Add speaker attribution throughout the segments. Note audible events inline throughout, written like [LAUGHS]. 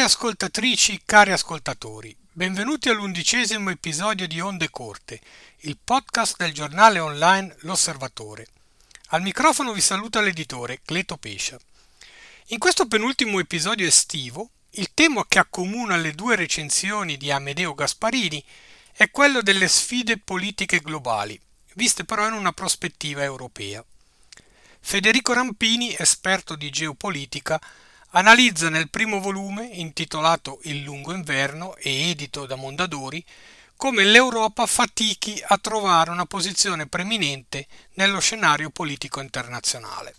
Speaker 1: Care ascoltatrici, cari ascoltatori, benvenuti all'undicesimo episodio di Onde Corte, il podcast del giornale online L'Osservatore. Al microfono vi saluta l'editore Cleto Pescia. In questo penultimo episodio estivo, il tema che accomuna le due recensioni di Amedeo Gasparini è quello delle sfide politiche globali, viste però in una prospettiva europea. Federico Rampini, esperto di geopolitica, analizza nel primo volume, intitolato Il lungo inverno e edito da Mondadori, come l'Europa fatichi a trovare una posizione preminente nello scenario politico internazionale.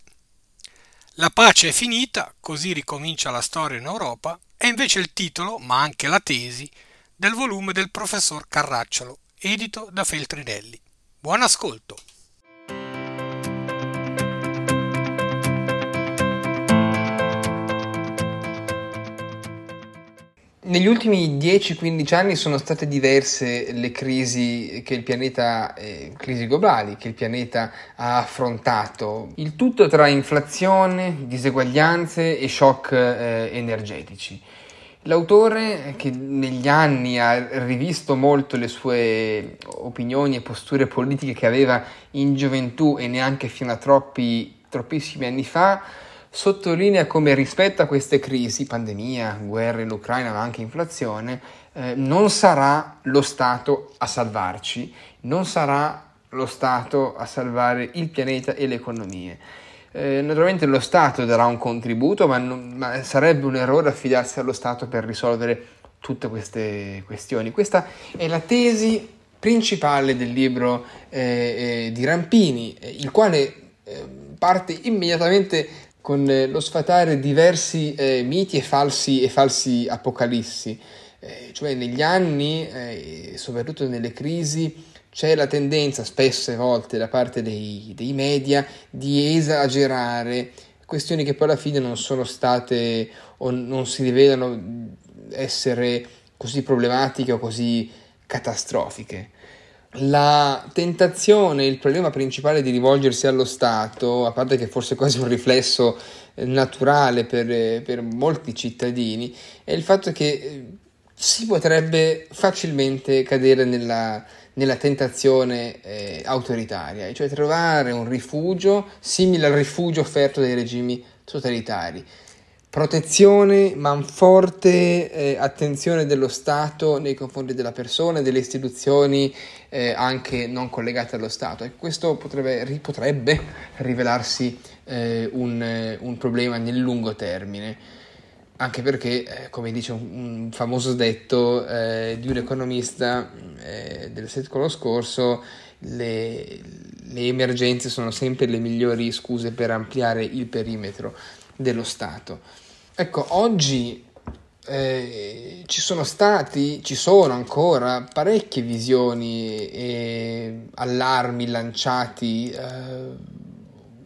Speaker 1: La pace è finita, così ricomincia la storia in Europa, è invece il titolo, ma anche la tesi, del volume del professor Carracciolo, edito da Feltrinelli. Buon ascolto!
Speaker 2: Negli ultimi 10-15 anni sono state diverse le crisi che il pianeta, eh, crisi globali, che il pianeta ha affrontato, il tutto tra inflazione, diseguaglianze e shock eh, energetici. L'autore, che negli anni ha rivisto molto le sue opinioni e posture politiche che aveva in gioventù e neanche fino a troppi, troppissimi anni fa, sottolinea come rispetto a queste crisi, pandemia, guerra in Ucraina, ma anche inflazione, eh, non sarà lo Stato a salvarci, non sarà lo Stato a salvare il pianeta e le economie. Eh, naturalmente lo Stato darà un contributo, ma, non, ma sarebbe un errore affidarsi allo Stato per risolvere tutte queste questioni. Questa è la tesi principale del libro eh, eh, di Rampini, eh, il quale eh, parte immediatamente con eh, lo sfatare diversi eh, miti e falsi, e falsi apocalissi. Eh, cioè negli anni, eh, soprattutto nelle crisi, c'è la tendenza, spesse volte da parte dei, dei, media, di esagerare questioni che poi alla fine non sono state o non si rivelano essere così problematiche o così catastrofiche. La tentazione, il problema principale di rivolgersi allo Stato, a parte che forse quasi un riflesso eh, naturale per, eh, per molti cittadini, è il fatto che eh, si potrebbe facilmente cadere nella, nella tentazione eh, autoritaria, cioè trovare un rifugio simile al rifugio offerto dai regimi totalitari protezione, ma forte eh, attenzione dello Stato nei confronti della persona e delle istituzioni eh, anche non collegate allo Stato. E questo potrebbe, potrebbe rivelarsi eh, un, un, problema nel lungo termine, anche perché, eh, come dice un, un famoso detto eh, di un economista eh, del secolo scorso, le, le emergenze sono sempre le migliori scuse per ampliare il perimetro dello Stato. Ecco, oggi eh, ci sono stati, ci sono ancora parecchie visioni e allarmi lanciati, eh,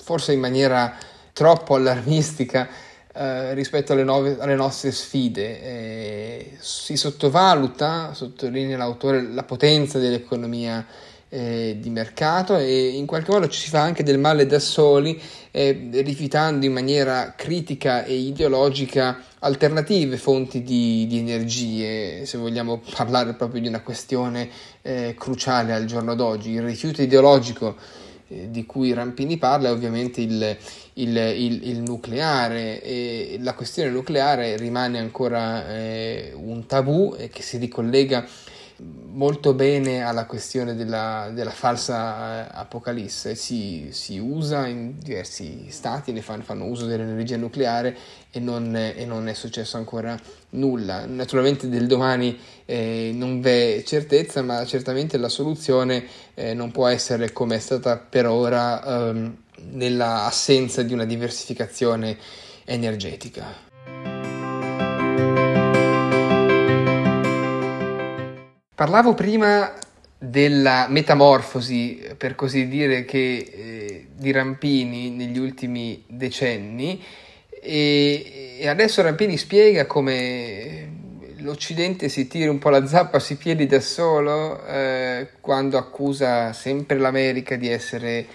Speaker 2: forse in maniera troppo allarmistica eh, rispetto alle, nuove, alle, nostre sfide. Eh, si sottovaluta, sottolinea l'autore, la potenza dell'economia eh, di mercato e in qualche modo ci si fa anche del male da soli, eh, rifiutando in maniera critica e ideologica alternative fonti di, di, energie, se vogliamo parlare proprio di una questione eh, cruciale al giorno d'oggi. Il rifiuto ideologico eh, di cui Rampini parla è ovviamente il, il, il, il, nucleare e la questione nucleare rimane ancora eh, un tabù che si ricollega molto bene alla questione della, della falsa eh, apocalisse, si, si, usa in diversi stati, ne fanno, fanno uso dell'energia nucleare e non, e non, è successo ancora nulla. Naturalmente del domani eh, non v'è certezza, ma certamente la soluzione eh, non può essere come è stata per ora ehm, nella assenza di una diversificazione energetica. Parlavo prima della metamorfosi, per così dire, che, eh, di Rampini negli ultimi decenni e, e, adesso Rampini spiega come l'Occidente si tira un po' la zappa sui piedi da solo eh, quando accusa sempre l'America di essere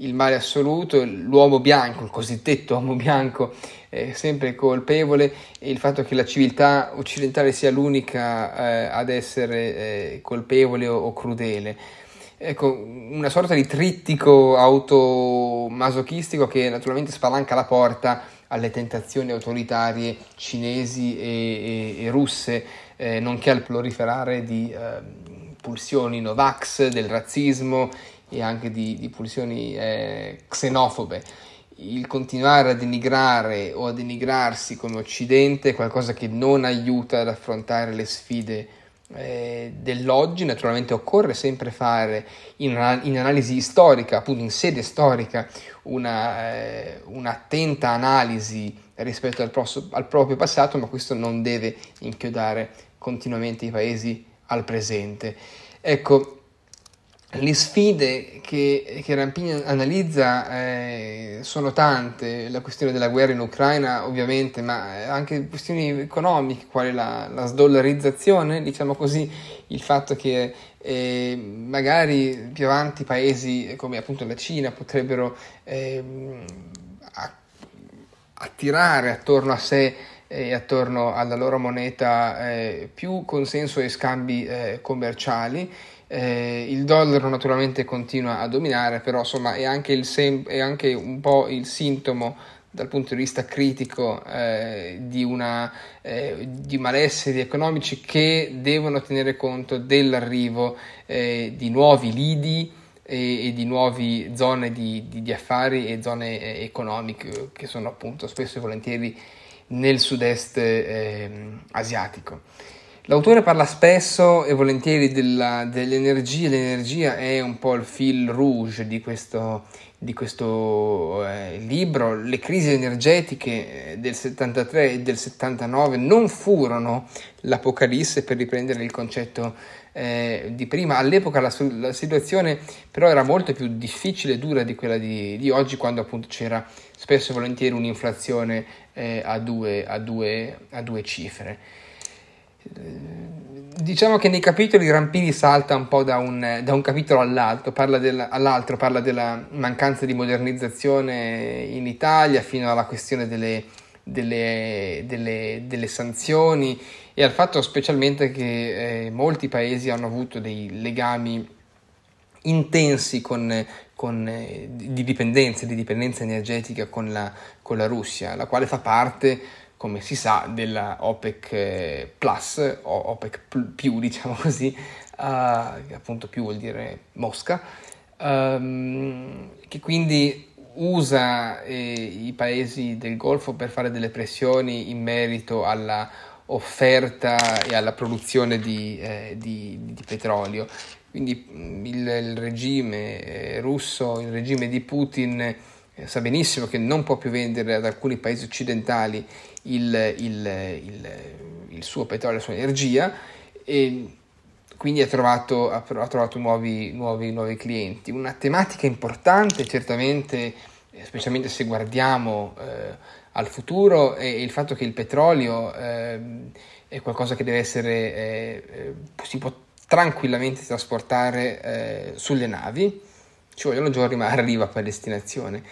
Speaker 2: il male assoluto, l'uomo bianco, il cosiddetto uomo bianco, è sempre colpevole e il fatto che la civiltà occidentale sia l'unica eh, ad essere eh, colpevole o, o, crudele. Ecco, una sorta di trittico automasochistico che naturalmente spalanca la porta alle tentazioni autoritarie cinesi e, e, e russe, eh, nonché al proliferare di ehm, pulsioni Novax, del razzismo e anche di, di pulsioni eh, xenofobe. Il continuare a denigrare o a denigrarsi come Occidente è qualcosa che non aiuta ad affrontare le sfide eh, dell'oggi. Naturalmente occorre sempre fare in, in, analisi storica, appunto in sede storica, una, eh, un'attenta analisi rispetto al, pros- al proprio passato, ma questo non deve inchiodare continuamente i paesi al presente. Ecco, le sfide che, che Rampini analizza eh, sono tante, la questione della guerra in Ucraina ovviamente, ma anche questioni economiche, quale la, la sdollarizzazione, diciamo così, il fatto che eh, magari più avanti paesi come appunto la Cina potrebbero eh, attirare attorno a sé e attorno alla loro moneta eh, più consenso e scambi eh, commerciali eh, il dollaro naturalmente continua a dominare, però insomma è anche, il sem- è anche un po' il sintomo dal punto di vista critico eh, di, una, eh, di malesseri economici che devono tenere conto dell'arrivo eh, di nuovi lidi e, e, di nuove zone di, di, di affari e zone eh, economiche che sono appunto spesso e volentieri nel sud-est ehm, asiatico. L'autore parla spesso e volentieri della, dell'energia, l'energia è un po' il fil rouge di questo, di questo eh, libro. Le crisi energetiche eh, del 73 e del 79 non furono l'apocalisse, per riprendere il concetto eh, di prima. All'epoca la, la, situazione però era molto più difficile e dura di quella di, di, oggi, quando appunto c'era spesso e volentieri un'inflazione eh, a, due, a, due, a due cifre. Diciamo che nei capitoli Rampini salta un po' da un, da un capitolo all'altro parla, del, all'altro, parla della mancanza di modernizzazione in Italia fino alla questione delle, delle, delle, delle sanzioni e al fatto specialmente che eh, molti paesi hanno avuto dei legami intensi con, con, eh, di dipendenza, di dipendenza energetica con la, con la Russia, la quale fa parte come si sa, della OPEC eh, Plus o OPEC più, [LAUGHS] diciamo così, uh, appunto più vuol dire Mosca, um, che quindi usa eh, i paesi del Golfo per fare delle pressioni in merito alla offerta e alla produzione di, eh, di, di petrolio. Quindi il, il regime eh, russo, il regime di Putin sa benissimo che non può più vendere ad alcuni paesi occidentali il, il, il, il suo petrolio, la sua energia e quindi ha trovato, ha trovato nuovi, nuovi, nuovi, clienti. Una tematica importante certamente, specialmente se guardiamo eh, al futuro, è il fatto che il petrolio eh, è qualcosa che deve essere, eh, eh, si può tranquillamente trasportare eh, sulle navi, ci vogliono giorni ma arriva per destinazione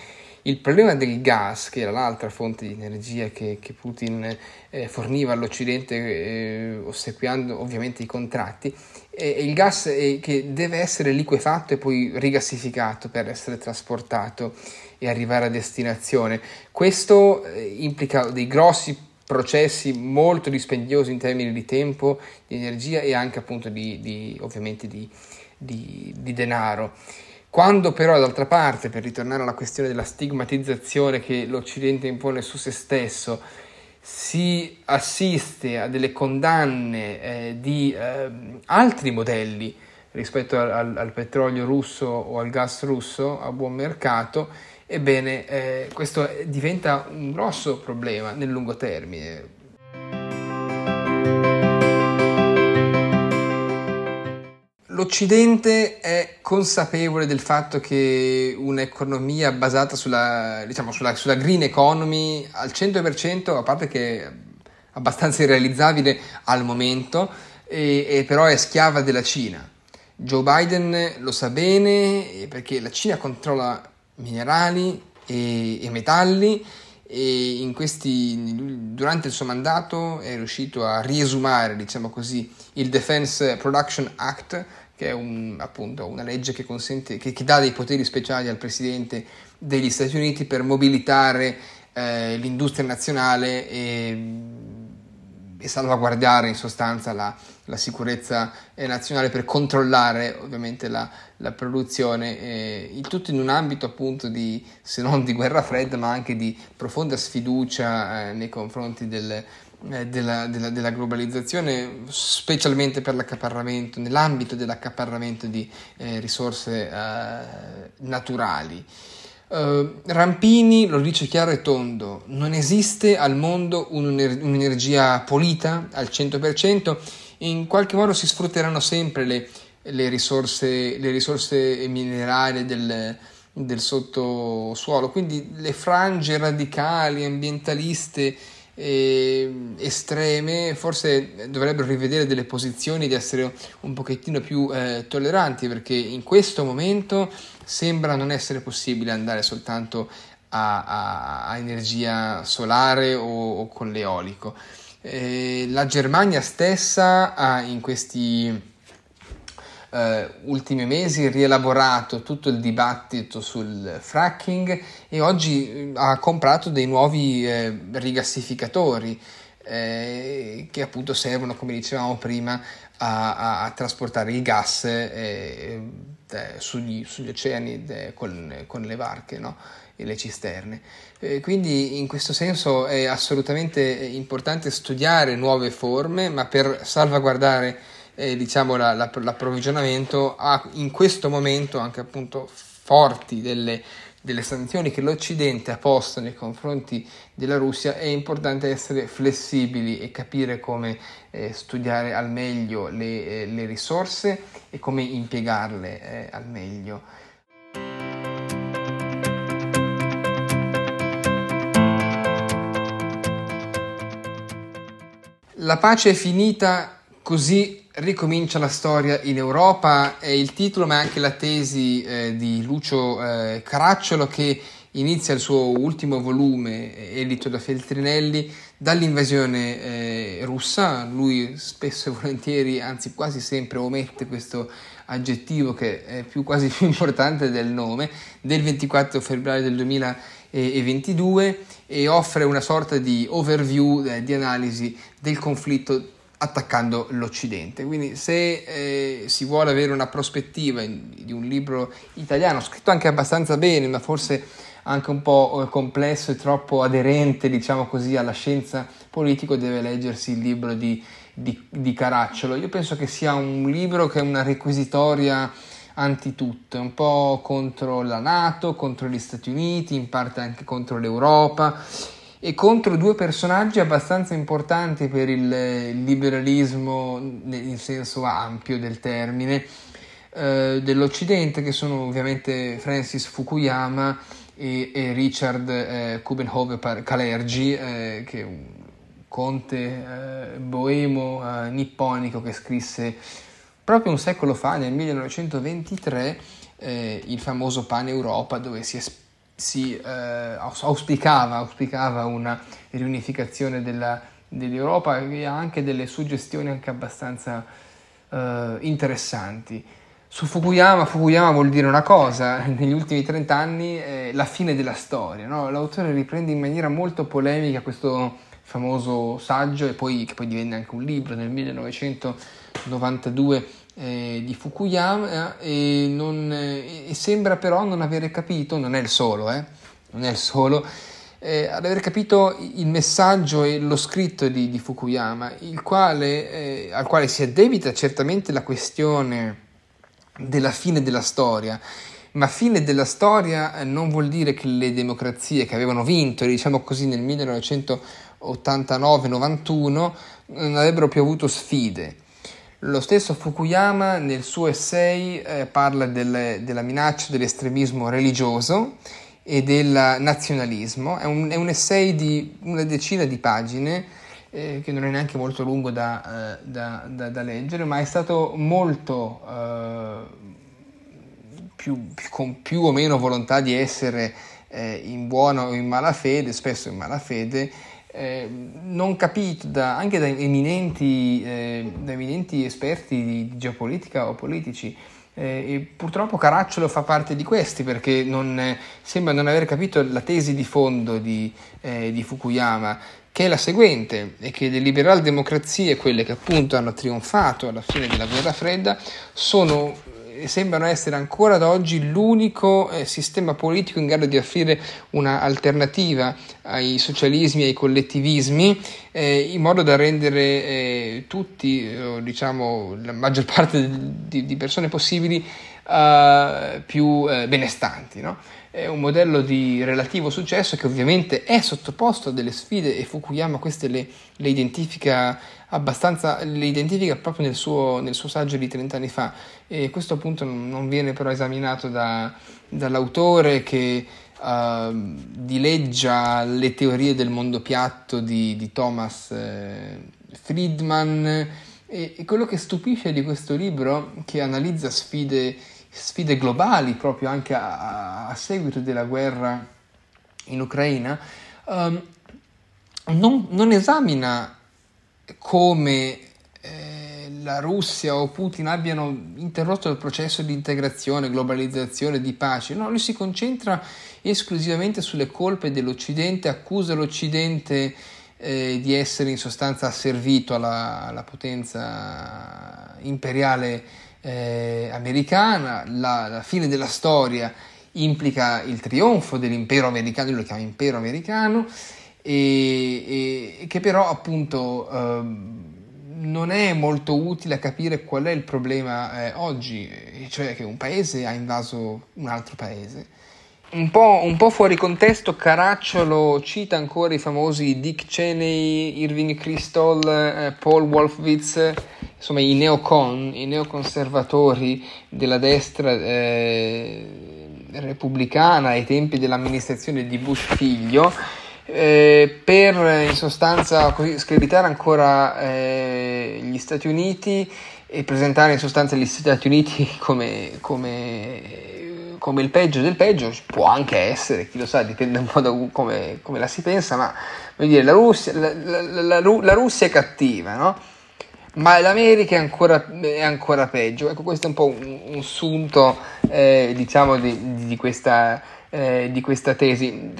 Speaker 2: il problema del gas, che era l'altra fonte di energia che, che Putin eh, forniva all'Occidente, eh, ossequiando ovviamente i contratti, è il gas è che deve essere liquefatto e poi rigassificato per essere trasportato e arrivare a destinazione. Questo eh, implica dei grossi processi molto dispendiosi in termini di tempo, di energia e anche appunto di, di ovviamente di, di, di denaro. Quando però d'altra parte, per ritornare alla questione della stigmatizzazione che l'Occidente impone su se stesso, si assiste a delle condanne eh, di eh, altri modelli rispetto al, al, petrolio russo o al gas russo a buon mercato, ebbene eh, questo diventa un grosso problema nel lungo termine. L'Occidente è consapevole del fatto che un'economia basata sulla, diciamo, sulla, sulla green economy al 100%, a parte che è abbastanza irrealizzabile al momento, e, e però è schiava della Cina. Joe Biden lo sa bene perché la Cina controlla minerali e, e metalli e questi, durante il suo mandato è riuscito a riesumare, diciamo così, il Defense Production Act, che è un, appunto una legge che, consente, che, che, dà dei poteri speciali al Presidente degli Stati Uniti per mobilitare eh, l'industria nazionale e, e, salvaguardare in sostanza la, la sicurezza eh, nazionale per controllare ovviamente la, la produzione, eh, il tutto in un ambito appunto di, se non di guerra fredda, ma anche di profonda sfiducia eh, nei confronti del, della, della, della, globalizzazione, specialmente per l'accaparramento, nell'ambito dell'accaparramento di eh, risorse eh, naturali. Uh, Rampini lo dice chiaro e tondo, non esiste al mondo un'energia pulita al 100%, in qualche modo si sfrutteranno sempre le, le, risorse, le risorse, minerali del, del, sottosuolo, quindi le frange radicali, ambientaliste eh, estreme forse dovrebbero rivedere delle posizioni di essere un pochettino più eh, tolleranti perché in questo momento sembra non essere possibile andare soltanto a, a, a energia solare o, o con l'eolico. Eh, la Germania stessa ha in questi eh, ultimi mesi rielaborato tutto il dibattito sul fracking e oggi eh, ha comprato dei nuovi eh, rigassificatori eh, che appunto servono, come dicevamo prima, a, a, a trasportare il gas eh, eh, sugli, sugli, oceani con, con, le barche no? e le cisterne. quindi in questo senso è assolutamente importante studiare nuove forme, ma per salvaguardare eh, diciamo, la, la, l'approvvigionamento ha in questo momento anche appunto forti delle, delle sanzioni che l'Occidente ha posto nei confronti della Russia è importante essere flessibili e capire come eh, studiare al meglio le, eh, le, risorse e come impiegarle eh, al meglio. La pace è finita così ricomincia la storia in Europa è il titolo ma anche la tesi eh, di Lucio eh, Caracciolo che inizia il suo ultimo volume eh, edito da Feltrinelli dall'invasione eh, russa, lui spesso e volentieri, anzi quasi sempre omette questo aggettivo che è più, quasi più importante del nome, del 24 febbraio del 2022 e offre una sorta di overview, eh, di analisi del conflitto attaccando l'Occidente. Quindi se eh, si vuole avere una prospettiva in, di un libro italiano, scritto anche abbastanza bene, ma forse anche un po' eh, complesso e troppo aderente, diciamo così, alla scienza politica, deve leggersi il libro di, di, di Caracciolo. Io penso che sia un libro che è una requisitoria antitutto, un po' contro la Nato, contro gli Stati Uniti, in parte anche contro l'Europa e contro due personaggi abbastanza importanti per il liberalismo in senso ampio del termine eh, dell'Occidente, che sono ovviamente Francis Fukuyama e, e Richard eh, Kubenhover Kalergi, eh, che è un conte eh, boemo eh, nipponico che scrisse proprio un secolo fa, nel 1923, eh, il famoso Pan Europa, dove si esprime si eh, auspicava, auspicava, una riunificazione della, dell'Europa e anche delle suggestioni anche abbastanza eh, interessanti. Su Fukuyama, Fukuyama vuol dire una cosa, [LAUGHS] negli ultimi 30 anni è la fine della storia, no? l'autore riprende in maniera molto polemica questo famoso saggio poi, che poi divenne anche un libro nel 1992 eh, di Fukuyama e, non, eh, sembra però non avere capito, non è il solo, eh, non è il solo, eh, ad aver capito il messaggio e lo scritto di, di Fukuyama, quale, eh, al quale si addebita certamente la questione della fine della storia, ma fine della storia eh, non vuol dire che le democrazie che avevano vinto, diciamo così, nel 1989-91 non avrebbero più avuto sfide lo stesso Fukuyama nel suo essay eh, parla del, della minaccia dell'estremismo religioso e del nazionalismo. È un, è un, essay di una decina di pagine eh, che non è neanche molto lungo da, eh, da, da, da leggere, ma è stato molto eh, più più, con più o meno volontà di essere eh, in buona o in malafede, spesso in malafede, eh, non capito da, anche da eminenti, eh, da eminenti, esperti di, geopolitica o politici. Eh, purtroppo Caracciolo fa parte di questi perché non, sembra non aver capito la tesi di fondo di, eh, di Fukuyama, che è la seguente, e che le liberal democrazie, quelle che appunto hanno trionfato alla fine della guerra fredda, sono sembrano essere ancora ad oggi l'unico eh, sistema politico in grado di offrire un'alternativa ai socialismi e ai collettivismi eh, in modo da rendere eh, tutti, diciamo la maggior parte di, di persone possibili, uh, più eh, benestanti. No? È un modello di relativo successo che ovviamente è sottoposto a delle sfide e Fukuyama queste le, le identifica abbastanza, le identifica proprio nel suo, nel suo, saggio di 30 anni fa. E questo appunto non viene però esaminato da, dall'autore che uh, dileggia le teorie del mondo piatto di, di Thomas eh, Friedman. E, e quello che stupisce di questo libro che analizza sfide sfide globali proprio anche a, a seguito della guerra in Ucraina, um, non, non, esamina come eh, la Russia o Putin abbiano interrotto il processo di integrazione, globalizzazione, di pace, no, lui si concentra esclusivamente sulle colpe dell'Occidente, accusa l'Occidente eh, di essere in sostanza asservito alla, alla potenza imperiale eh, americana, la, la, fine della storia implica il trionfo dell'impero americano, lui lo chiama impero americano, e, e che però appunto eh, non è molto utile a capire qual è il problema eh, oggi, cioè che un paese ha invaso un altro paese. Un po', un po', fuori contesto, Caracciolo cita ancora i famosi Dick Cheney, Irving Kristol, eh, Paul Wolfowitz, insomma i neocon, i neoconservatori della destra eh, repubblicana ai tempi dell'amministrazione di Bush figlio, eh, per in sostanza così, screditare ancora eh, gli Stati Uniti e presentare in sostanza gli Stati Uniti come, come come il peggio del peggio, può anche essere, chi lo sa, dipende un po' da come, come la si pensa, ma voglio dire, la Russia, la, la, la, la Russia è cattiva, no? Ma l'America è ancora, è ancora, peggio. Ecco, questo è un po' un, un sunto, eh, diciamo, di, di, questa, eh, di questa tesi.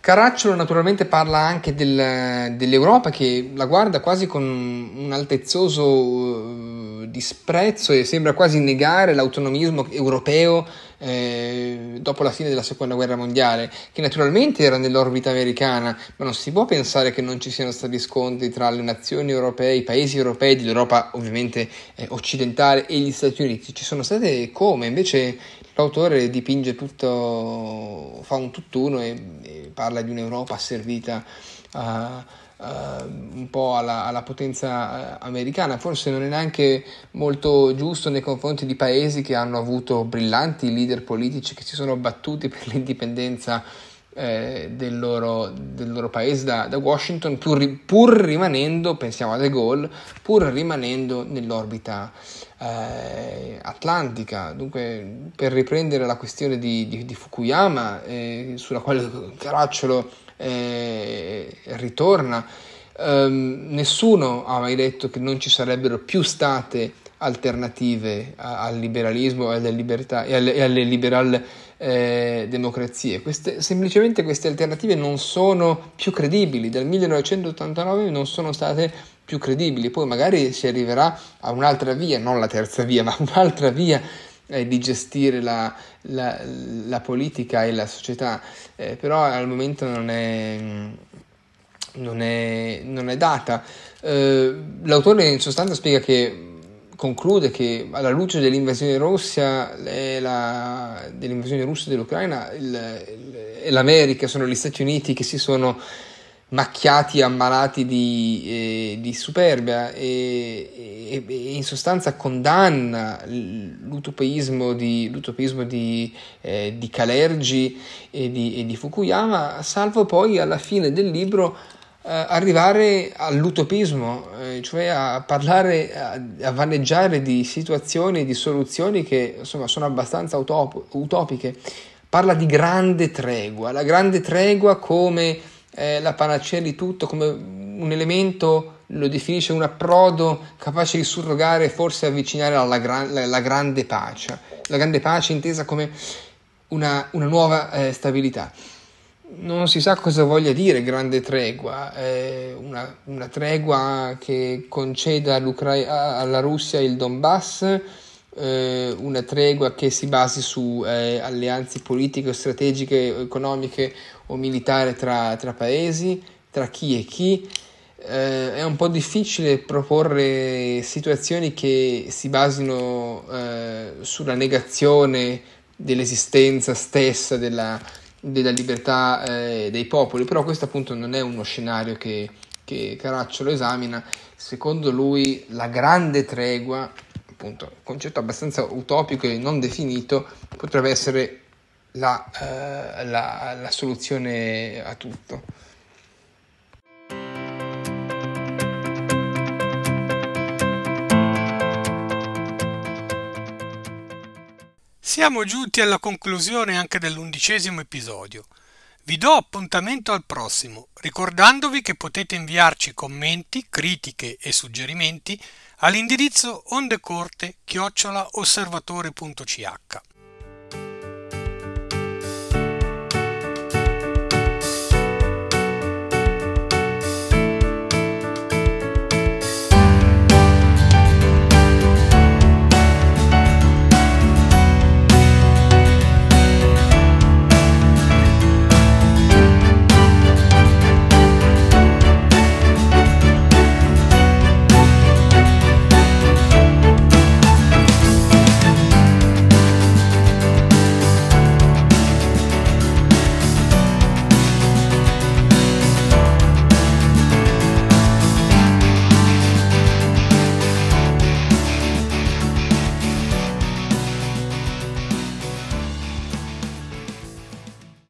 Speaker 2: Caracciolo naturalmente parla anche del, dell'Europa che la guarda quasi con un altezzoso eh, disprezzo e sembra quasi negare l'autonomismo europeo eh, dopo la fine della seconda guerra mondiale, che naturalmente era nell'orbita americana, ma non si può pensare che non ci siano stati scontri tra le nazioni europee, i paesi europei dell'Europa ovviamente eh, occidentale e gli Stati Uniti. Ci sono state come? Invece L'autore dipinge tutto, fa un tutt'uno e, e parla di un'Europa asservita a, a, un po' alla, alla, potenza eh, americana. Forse non è neanche molto giusto nei confronti di paesi che hanno avuto brillanti leader politici che si sono battuti per [LAUGHS] l'indipendenza eh, del, loro, del, loro, paese da, da Washington, pur, pur, rimanendo, pensiamo a De Gaulle, pur rimanendo nell'orbita eh, atlantica. Dunque, per riprendere la questione di, di, di Fukuyama, eh, sulla quale Caracciolo eh, ritorna, ehm, nessuno ha mai detto che non ci sarebbero più state alternative al liberalismo e alle, libertà, e alle, e alle liberal eh, democrazie. Queste, semplicemente queste alternative non sono più credibili, dal 1989 non sono state più credibili, poi magari si arriverà a un'altra via, non la terza via, [LAUGHS] ma un'altra via eh, di gestire la, la, la, politica e la società, eh, però al momento non è, non è, non è data. Eh, l'autore in sostanza spiega che conclude che alla luce dell'invasione russa, la, dell'invasione russa dell'Ucraina, il, l'America, sono gli Stati Uniti che si sono macchiati, ammalati di, eh, di superbia e, e, e, in sostanza condanna l'utopismo di, l'utopismo di, eh, di Calergi e di, e di Fukuyama, salvo poi alla fine del libro arrivare all'utopismo, eh, cioè a parlare, a, vaneggiare di situazioni, di soluzioni che insomma sono abbastanza utop- utopiche. Parla di grande tregua, la grande tregua come eh, la panacea di tutto, come un elemento, lo definisce un approdo capace di surrogare, forse avvicinare alla gran, la, la grande pace, la grande pace intesa come una, una nuova eh, stabilità non si sa cosa voglia dire grande tregua, eh, una, una, tregua che conceda alla Russia il Donbass, eh, una tregua che si basi su eh, alleanze politiche, strategiche, economiche o militari tra, tra paesi, tra chi e chi. Eh, è un po' difficile proporre situazioni che si basino eh, sulla negazione dell'esistenza stessa della, della libertà eh, dei popoli, però questo appunto non è uno scenario che, che Caracciolo esamina, secondo lui la grande tregua, appunto concetto abbastanza utopico e non definito, potrebbe essere la, eh, la, la soluzione a tutto.
Speaker 1: Siamo giunti alla conclusione anche dell'undicesimo episodio. Vi do appuntamento al prossimo, ricordandovi che potete inviarci commenti, critiche e suggerimenti all'indirizzo ondecorte-osservatore.ch.